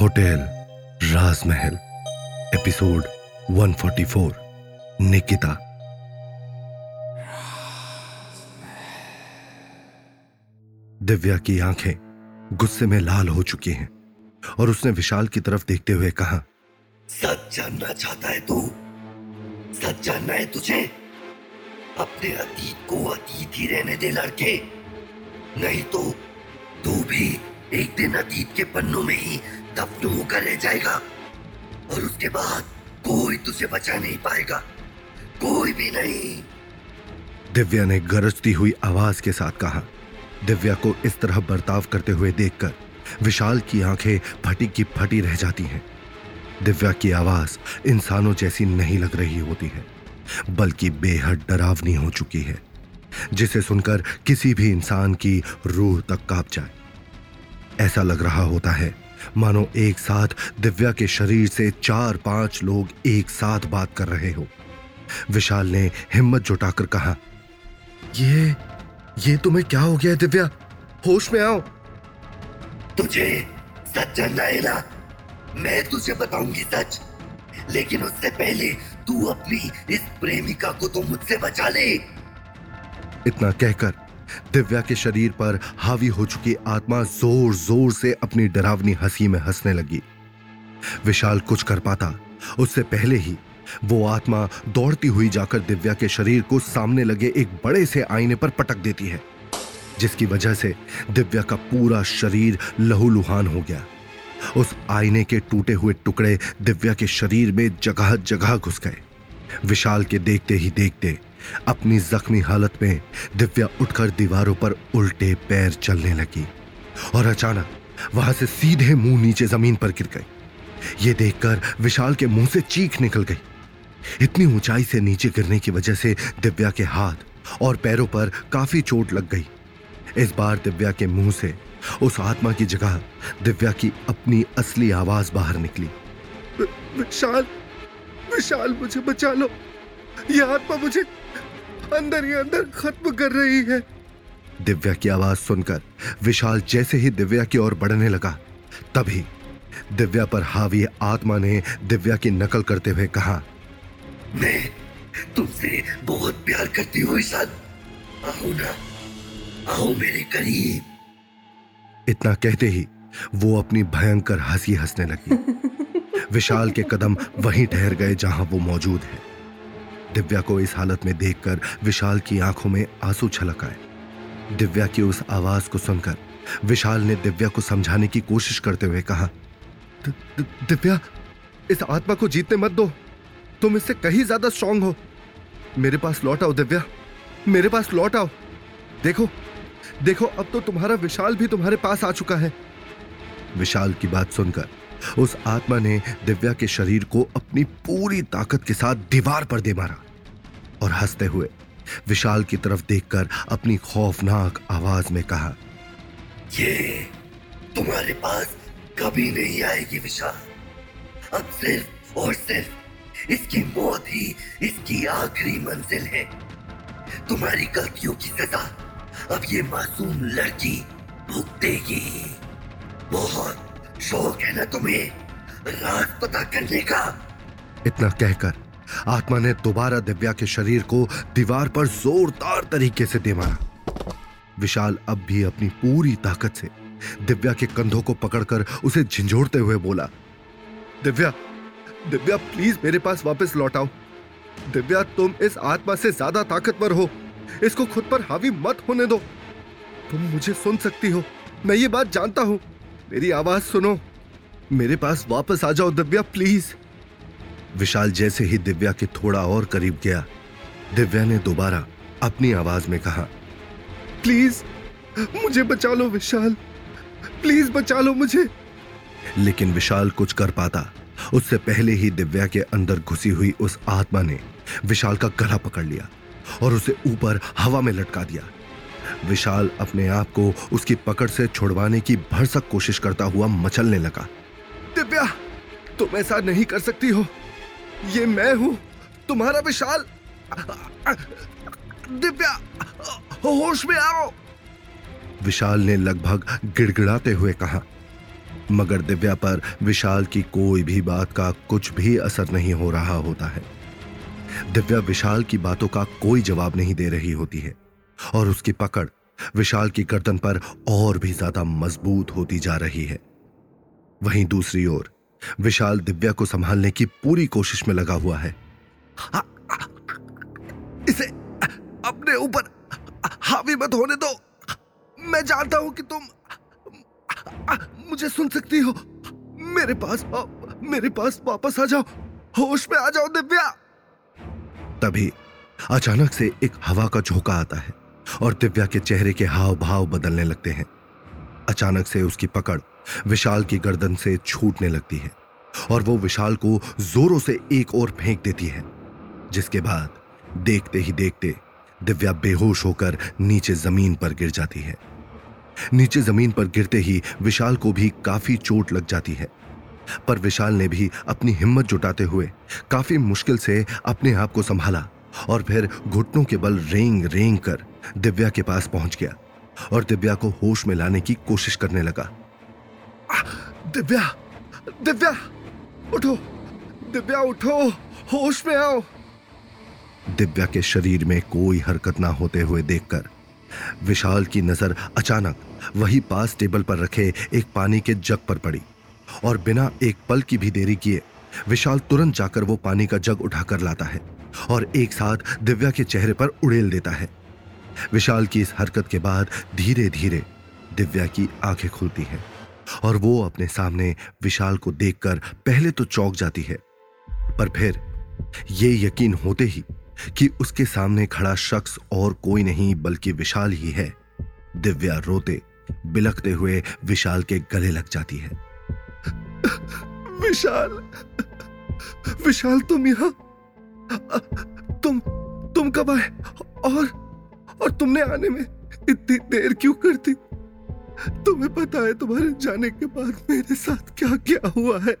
Hotel, राजमहल, episode 144 Nikita. Divya की आँखें गुस्से में लाल हो चुकी हैं और उसने विशाल की तरफ़ देखते हुए कहा, सच जानना चाहता है तू? सच जानना है तुझे? अपने अतीत को अतीत ही रहने दे, लड़के। नहीं तो तू भी एक दिन अतीत के पन्नों में ही दफन होकर रह जाएगा, और उसके बाद कोई तुझे बचा नहीं पाएगा, कोई भी नहीं। दिव्या ने गरजती हुई आवाज़ के साथ कहा। दिव्या को इस तरह बर्ताव करते हुए देखकर विशाल की आँखें फटी की फटी रह जाती हैं। दिव्या की आवाज़ इंसानों जैसी नहीं लग रही होती है, बल्कि बेहद डरावनी हो चुकी है, जिसे सुनकर किसी भी इंसान की रूह तक काँप जाए। ऐसा लग रहा होता है। मानो एक साथ दिव्या के शरीर से चार पाँच लोग एक साथ बात कर रहे हो। विशाल ने हिम्मत जुटाकर कहा ये ये तुम्हें क्या हो गया दिव्या? होश में आओ। तुझे सच जानना है ना। मैं तुझे बताऊँगी सच। लेकिन उससे पहले तू अपनी इस प्रेमिका को तो मुझसे बचा ले। इतना कहकर दिव्या के शरीर पर हावी हो चुकी आत्मा ज़ोर ज़ोर से अपनी डरावनी हँसी में हंसने लगी। विशाल कुछ कर पाता। उससे पहले ही वो आत्मा दौड़ती हुई जाकर दिव्या के शरीर को सामने लगे एक बड़े से आईने पर पटक देती है, जिसकी वजह से दिव्या का पूरा शरीर लहूलुहान हो गया। उस आईने के टूटे हुए टुकड़े दिव्या के शरीर में जगह जगह घुस गए। विशाल के देखते ही देखते अपनी जख्मी हालत में दिव्या उठकर दीवारों पर उल्टे पैर चलने लगी और अचानक वहाँ से सीधे मुँह नीचे ज़मीन पर गिर गई। ये देखकर विशाल के मुँह से चीख निकल गई। इतनी ऊंचाई से नीचे गिरने की वजह से दिव्या के हाथ और पैरों पर काफ़ी चोट लग गई। इस बार दिव्या के मुँह से उस आत्मा की जगह दिव्या की अपनी असली आवाज़ बाहर निकली। विशाल विशाल मुझे बचा लो। यह आत्मा मुझे अंदर ही अंदर खत्म कर रही है। दिव्या की आवाज़ सुनकर विशाल जैसे ही दिव्या की ओर बढ़ने लगा तभी दिव्या पर हावी आत्मा ने दिव्या की नकल करते हुए कहा मैं तुमसे बहुत प्यार करती हूँ विशाल। आओ ना आओ मेरे करीब। इतना कहते ही वो अपनी भयंकर हँसी हंसने लगी। विशाल के कदम वहीं ठहर गए जहाँ वो मौजूद है। दिव्या को इस हालत में देखकर विशाल की आँखों में आँसू छलक आए। दिव्या की उस आवाज़ को सुनकर विशाल ने दिव्या को समझाने की कोशिश करते हुए कहा दिव्या, इस आत्मा को जीतने मत दो। तुम इससे कहीं ज़्यादा स्ट्रांग हो। मेरे पास लौट आओ दिव्या, मेरे पास लौट आओ। देखो देखो, अब तो तुम्हारा विशाल भी तुम्हारे पास आ चुका है। विशाल की बात सुनकर उस आत्मा ने दिव्या के शरीर को अपनी पूरी ताकत के साथ दीवार पर दे मारा और हँसते हुए विशाल की तरफ़ देखकर अपनी खौफनाक आवाज़ में कहा, ये तुम्हारे पास कभी नहीं आएगी विशाल। अब सिर्फ़ और सिर्फ़ इसकी मौत ही इसकी आखिरी मंजिल है। तुम्हारी गलतियों की सजा अब ये मासूम लड़की भुगतेगी। बहुत शौक है ना तुम्हें? राज पता करने का। इतना कहकर आत्मा ने दोबारा दिव्या के शरीर को दीवार पर जोरदार तरीके से दे मारा। विशाल अब भी अपनी पूरी ताकत से दिव्या के कंधों को पकड़कर उसे झंझोड़ते हुए बोला, दिव्या दिव्या प्लीज़ मेरे पास वापस लौट आओ। दिव्या, तुम इस आत्मा से ज़्यादा ताकतवर हो। इसको खुद पर हावी मत होने दो। तुम मुझे सुन सकती हो। मैं ये बात जानता हूँ। मेरी आवाज़ सुनो। मेरे पास वापस आ जाओ दिव्या, प्लीज़। विशाल जैसे ही दिव्या के थोड़ा और करीब गया, दिव्या ने दोबारा अपनी आवाज़ में कहा, प्लीज़, मुझे बचा लो विशाल। प्लीज़ बचा लो मुझे। लेकिन विशाल कुछ कर पाता। उससे पहले ही दिव्या के अंदर घुसी हुई उस आत्मा ने विशाल का गला पकड़ लिया और उसे ऊपर हवा में लटका दिया। विशाल अपने आप को उसकी पकड़ से छुड़वाने की भरसक कोशिश करता हुआ मचलने लगा। दिव्या, तुम ऐसा नहीं कर सकती हो। ये मैं हूँ, तुम्हारा विशाल। दिव्या, होश में आओ। विशाल ने लगभग गिड़गिड़ाते हुए कहा, मगर दिव्या पर विशाल की कोई भी बात का कुछ भी असर नहीं हो रहा होता है। दिव्या विशाल की बातों का कोई जवाब नहीं दे रही होती है। और उसकी पकड़ विशाल की गर्दन पर और भी ज़्यादा मज़बूत होती जा रही है। वहीं दूसरी ओर, विशाल दिव्या को संभालने की पूरी कोशिश में लगा हुआ है। इसे अपने ऊपर हावी मत होने दो। मैं जानता हूँ कि तुम मुझे सुन सकती हो। मेरे पास मेरे पास वापस आ जाओ। होश में आ जाओ दिव्या! तभी अचानक से एक हवा का झोंका आता है। और दिव्या के चेहरे के हाव भाव बदलने लगते हैं। अचानक से उसकी पकड़ विशाल की गर्दन से छूटने लगती है और वो विशाल को जोरों से एक और फेंक देती है, जिसके बाद देखते ही देखते दिव्या बेहोश होकर नीचे ज़मीन पर गिर जाती है। नीचे ज़मीन पर गिरते ही विशाल को भी काफ़ी चोट लग जाती है, पर विशाल ने भी अपनी हिम्मत जुटाते हुए काफ़ी मुश्किल से अपने आप को संभाला। और फिर घुटनों के बल रेंग रेंग कर दिव्या के पास पहुँच गया और दिव्या को होश में लाने की कोशिश करने लगा। दिव्या दिव्या, उठो दिव्या उठो, होश में आओ। दिव्या के शरीर में कोई हरकत ना होते हुए देखकर विशाल की नज़र अचानक वही पास टेबल पर रखे एक पानी के जग पर पड़ी और बिना एक पल की भी देरी किए विशाल तुरंत जाकर वो पानी का जग उठाकर लाता है। और एक साथ दिव्या के चेहरे पर उड़ेल देता है। विशाल की इस हरकत के बाद धीरे धीरे दिव्या की आँखें खुलती हैं और वो अपने सामने विशाल को देखकर पहले तो चौंक जाती है, पर फिर ये यकीन होते ही कि उसके सामने खड़ा शख्स और कोई नहीं बल्कि विशाल ही है। दिव्या रोते, बिलखते हुए विशाल के गले लग जाती है। विशाल विशाल तुम यहाँ तुम तुम कब आए? और और तुमने आने में इतनी देर क्यों कर दी? तुम्हें पता है तुम्हारे जाने के बाद मेरे साथ क्या क्या हुआ है?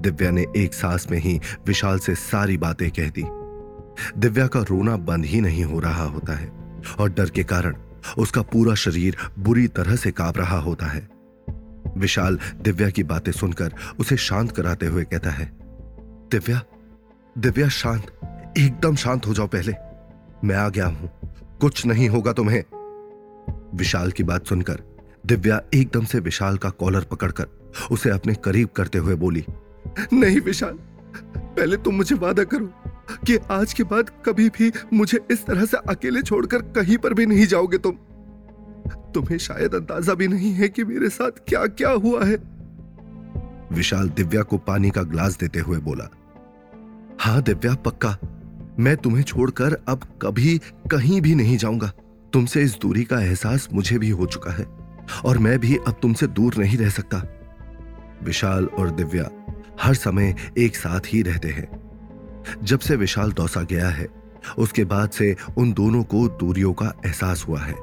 दिव्या ने एक सांस में ही विशाल से सारी बातें कह दी। दिव्या का रोना बंद ही नहीं हो रहा होता है, और डर के कारण उसका पूरा शरीर बुरी तरह से काँप रहा होता है। विशाल दिव्या की बातें सुनकर उसे शांत कराते हुए कहता है, दिव्या दिव्या शांत, एकदम शांत हो जाओ पहले। मैं आ गया हूँ। कुछ नहीं होगा तुम्हें। विशाल की बात सुनकर दिव्या एकदम से विशाल का कॉलर पकड़कर उसे अपने करीब करते हुए बोली, नहीं विशाल, पहले तुम मुझे वादा करो कि आज के बाद कभी भी मुझे इस तरह से अकेले छोड़कर कहीं पर भी नहीं जाओगे तुम। तुम्हें शायद अंदाज़ा भी नहीं है कि मेरे साथ क्या क्या हुआ है। विशाल दिव्या को पानी का ग्लास देते हुए बोला हाँ दिव्या, पक्का। मैं तुम्हें छोड़कर अब कभी कहीं भी नहीं जाऊँगा। तुमसे इस दूरी का एहसास मुझे भी हो चुका है, और मैं भी अब तुमसे दूर नहीं रह सकता। विशाल और दिव्या हर समय एक साथ ही रहते हैं। जब से विशाल दौसा गया है, उसके बाद से उन दोनों को दूरियों का एहसास हुआ है।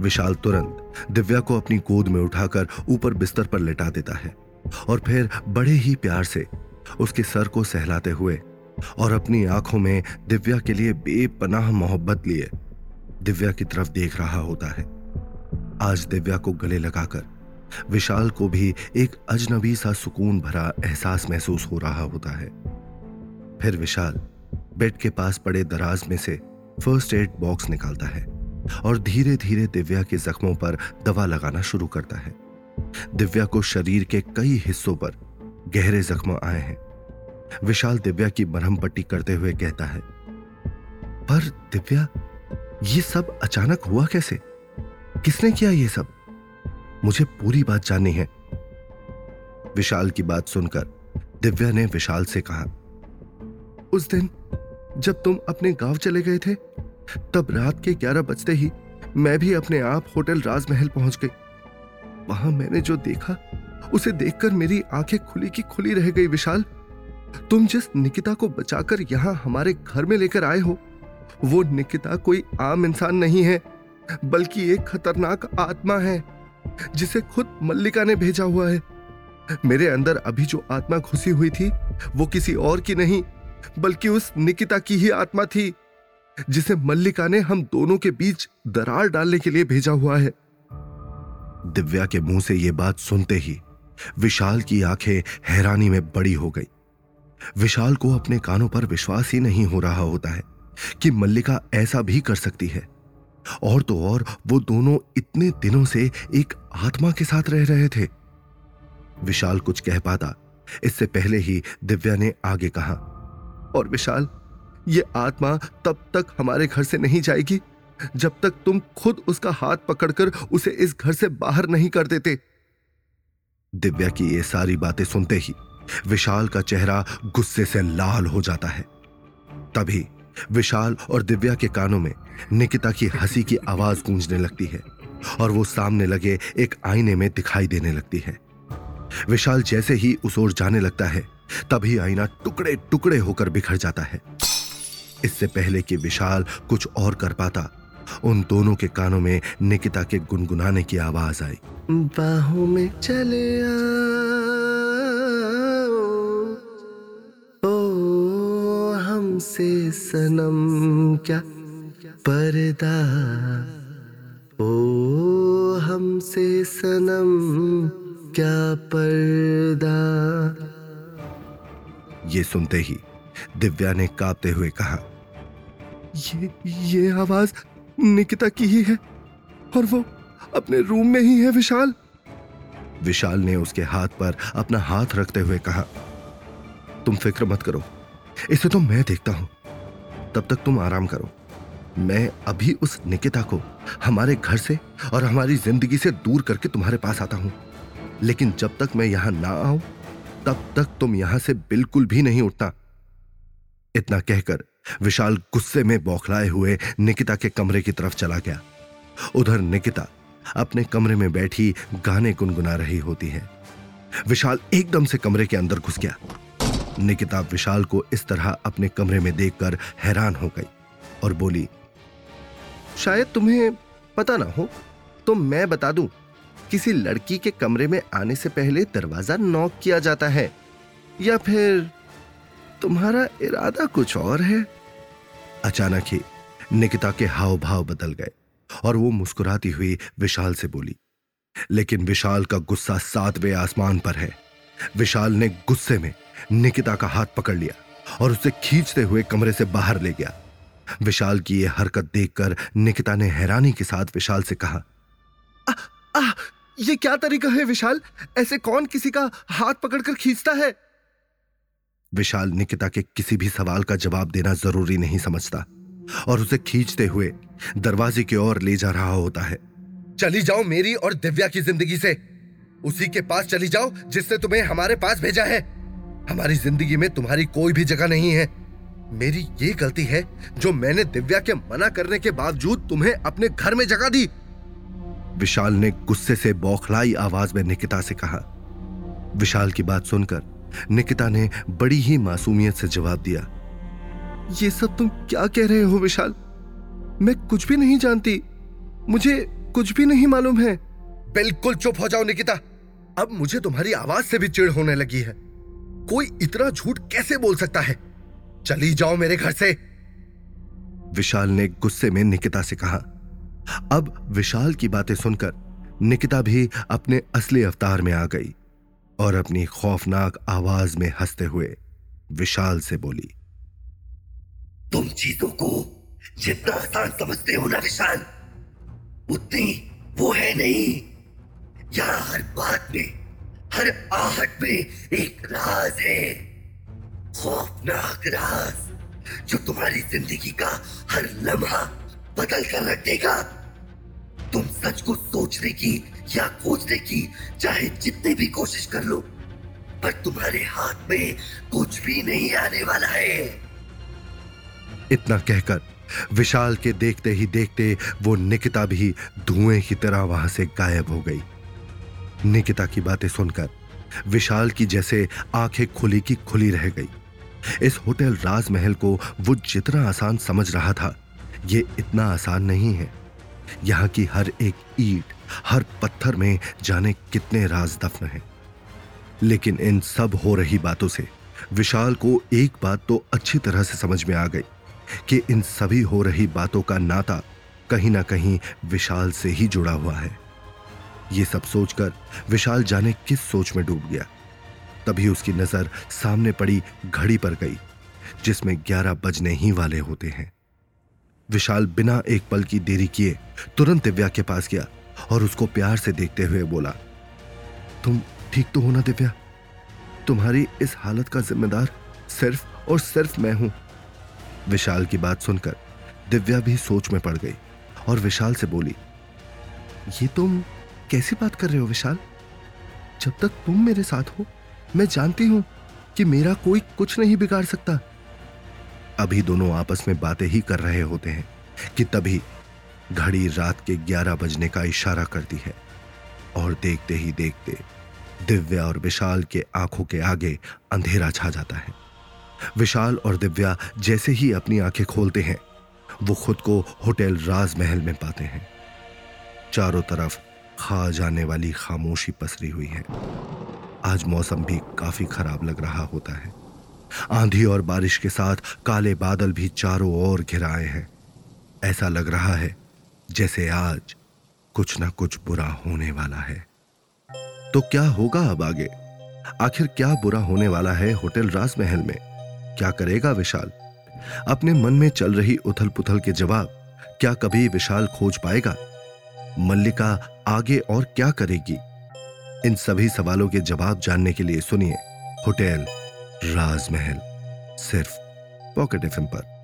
विशाल तुरंत दिव्या को अपनी गोद में उठाकर ऊपर बिस्तर पर लेटा देता है, और फिर बड़े ही प्यार से उसके सर को सहलाते हुए और अपनी आँखों में दिव्या के लिए बेपनाह मोहब्बत लिए। दिव्या की तरफ़ देख रहा होता है। आज दिव्या को गले लगाकर विशाल को भी एक अजनबी सा सुकून भरा एहसास महसूस हो रहा होता है। फिर विशाल बेड के पास पड़े दराज में से फ़र्स्ट एड बॉक्स निकालता है और धीरे धीरे दिव्या के जख्मों पर दवा लगाना शुरू करता है। दिव्या को शरीर के कई हिस्सों पर गहरे जख्म आए हैं। विशाल दिव्या की मरहम पट्टी करते हुए कहता है, पर दिव्या, ये सब अचानक हुआ कैसे? किसने किया ये सब? मुझे पूरी बात जाननी है। विशाल की बात सुनकर दिव्या ने विशाल से कहा, उस दिन जब तुम अपने गाँव चले गए थे, तब रात के ग्यारह बजते ही मैं भी अपने आप होटल राजमहल पहुँच गई। वहाँ मैंने जो देखा, उसे देखकर मेरी आँखें खुली की खुली रह गई विशाल। तुम जिस निकिता को बचाकर यहाँ हमारे घर में लेकर आए हो, वो निकिता कोई आम इंसान नहीं है, बल्कि एक खतरनाक आत्मा है, जिसे खुद मल्लिका ने भेजा हुआ है। मेरे अंदर अभी जो आत्मा घुसी हुई थी, वो किसी और की नहीं, बल्कि उस निकिता की ही आत्मा थी, जिसे मल्लिका ने हम दोनों के बीच दरार डालने के लिए भेजा हुआ है। दिव्या के मुँह से यह बात सुनते ही विशाल की आँखें हैरानी में बड़ी हो गई। विशाल को अपने कानों पर विश्वास ही नहीं हो रहा होता है कि मल्लिका ऐसा भी कर सकती है। और तो और, वो दोनों इतने दिनों से एक आत्मा के साथ रह रहे थे। विशाल कुछ कह पाता। इससे पहले ही दिव्या ने आगे कहा, और विशाल, ये आत्मा तब तक हमारे घर से नहीं जाएगी, जब तक तुम खुद उसका हाथ पकड़कर उसे इस घर से बाहर नहीं कर देते। दिव्या की ये सारी बातें सुनते ही विशाल का चेहरा गुस्से से लाल हो जाता है। तभी विशाल और दिव्या के कानों में निकिता की हँसी की आवाज़ गूंजने लगती है और वो सामने लगे एक आईने में दिखाई देने लगती है। विशाल जैसे ही उस ओर जाने लगता है, तभी आईना टुकड़े टुकड़े होकर बिखर जाता है। इससे पहले कि विशाल कुछ और कर पाता, उन दोनों के कानों में निकिता के गुनगुनाने की आवाज़ आई। बाहों में चले ओ हमसे सनम क्या पर्दा? ओ हमसे सनम क्या पर्दा? ये सुनते ही दिव्या ने कांपते हुए कहा ये ये आवाज़ निकिता की ही है और वो अपने रूम में ही है विशाल। विशाल ने उसके हाथ पर अपना हाथ रखते हुए कहा तुम फ़िक्र मत करो इसे तो मैं देखता हूँ। तब तक तुम आराम करो। मैं अभी उस निकिता को हमारे घर से और हमारी ज़िंदगी से दूर करके तुम्हारे पास आता हूँ। लेकिन जब तक मैं यहाँ ना आऊँ, तब तक तुम यहाँ से बिल्कुल भी नहीं उठना इतना कहकर विशाल गुस्से में बौखलाए हुए निकिता के कमरे की तरफ़ चला गया। उधर निकिता अपने कमरे में बैठी गाने गुनगुना रही होती है। विशाल एकदम से कमरे के अंदर घुस गया। निकिता विशाल को इस तरह अपने कमरे में देखकर हैरान हो गई और बोली, शायद तुम्हें पता ना हो तो मैं बता दूँ, किसी लड़की के कमरे में आने से पहले दरवाज़ा नॉक किया जाता है, या फिर तुम्हारा इरादा कुछ और है? अचानक ही निकिता के हाव भाव बदल गए और वो मुस्कुराती हुई विशाल से बोली, लेकिन विशाल का गुस्सा सातवें आसमान पर है। विशाल ने गुस्से में निकिता का हाथ पकड़ लिया और उसे खींचते हुए कमरे से बाहर ले गया। विशाल की यह हरकत देखकर निकिता ने हैरानी के साथ विशाल से कहा आ, आ, ये क्या तरीका है विशाल? ऐसे कौन किसी का हाथ पकड़कर खींचता है? विशाल निकिता के किसी भी सवाल का जवाब देना ज़रूरी नहीं समझता और उसे खींचते हुए दरवाजे की ओर ले जा रहा होता है। चली जाओ मेरी और दिव्या की ज़िंदगी से। उसी के पास चली जाओ जिसने तुम्हें हमारे पास भेजा है। हमारी ज़िंदगी में तुम्हारी कोई भी जगह नहीं है। मेरी ये गलती है जो मैंने दिव्या के मना करने के बावजूद तुम्हें अपने घर में जगह दी। विशाल ने गुस्से से बौखलाई आवाज़ में निकिता से कहा। विशाल की बात सुनकर निकिता ने बड़ी ही मासूमियत से जवाब दिया। ये सब तुम क्या कह रहे हो विशाल? मैं कुछ भी नहीं जानती। मुझे कुछ भी नहीं मालूम है। बिल्कुल चुप हो जाओ निकिता। अब मुझे तुम्हारी आवाज़ से भी चिड़ होने लगी है। कोई इतना झूठ कैसे बोल सकता है? चली जाओ मेरे घर से। विशाल ने गुस्से में निकिता से कहा अब विशाल की बातें सुनकर निकिता भी अपने असली अवतार में आ गई और अपनी खौफनाक आवाज़ में हँसते हुए विशाल से बोली तुम चीज़ों को जितना आसान समझते हो ना विशाल उतनी वो है नहीं। यहाँ हर बात में हर आहट में एक राज है। खौफनाक राज, जो तुम्हारी ज़िंदगी का हर लम्हा बदल कर रख देगा। तुम सच को सोचने की या खोजने की चाहे जितनी भी कोशिश कर लो, पर तुम्हारे हाथ में कुछ भी नहीं आने वाला है। इतना कहकर, विशाल के देखते ही देखते वो निकिता भी धुएँ की तरह वहाँ से गायब हो गई। निकिता की बातें सुनकर, विशाल की जैसे आँखें खुली की खुली रह गई। इस होटल राजमहल को वो जितना आसान समझ रहा था, ये इतना आसान नहीं है। यहाँ की हर एक ईट, हर पत्थर में जाने कितने राज दफन हैं। लेकिन इन सब हो रही बातों से विशाल को एक बात तो अच्छी तरह से समझ में आ गई कि इन सभी हो रही बातों का नाता कहीं ना कहीं विशाल से ही जुड़ा हुआ है। ये सब सोचकर विशाल जाने किस सोच में डूब गया। तभी उसकी नज़र सामने पड़ी घड़ी पर गई, जिसमें ग्यारह बजने ही वाले होते हैं। विशाल बिना एक पल की देरी किए तुरंत दिव्या के पास गया और उसको प्यार से देखते हुए बोला, तुम ठीक तो हो ना दिव्या? तुम्हारी इस हालत का जिम्मेदार सिर्फ़ और सिर्फ़ मैं हूँ। विशाल की बात सुनकर दिव्या भी सोच में पड़ गई और विशाल से बोली, ये तुम कैसी बात कर रहे हो विशाल? जब तक तुम मेरे साथ हो, मैं जानती हूँ कि मेरा कोई कुछ नहीं बिगाड़ सकता। अभी दोनों आपस में बातें ही कर रहे होते हैं कि तभी घड़ी रात के ग्यारह बजने का इशारा करती है और देखते ही देखते दिव्या और विशाल के आँखों के आगे अंधेरा छा जाता है। विशाल और दिव्या जैसे ही अपनी आँखें खोलते हैं, वो खुद को होटल राजमहल में पाते हैं। चारों तरफ़ खा जाने वाली खामोशी पसरी हुई है। आज मौसम भी काफ़ी खराब लग रहा होता है। आंधी और बारिश के साथ काले बादल भी चारों ओर घिराए हैं। ऐसा लग रहा है जैसे आज कुछ ना कुछ बुरा होने वाला है। तो क्या होगा अब आगे? आखिर क्या बुरा होने वाला है होटल राजमहल में? क्या करेगा विशाल? अपने मन में चल रही उथल पुथल के जवाब क्या कभी विशाल खोज पाएगा? मल्लिका आगे और क्या करेगी? इन सभी सवालों के जवाब जानने के लिए सुनिए होटल राजमहल, सिर्फ़ पॉकेट एफ़ पर।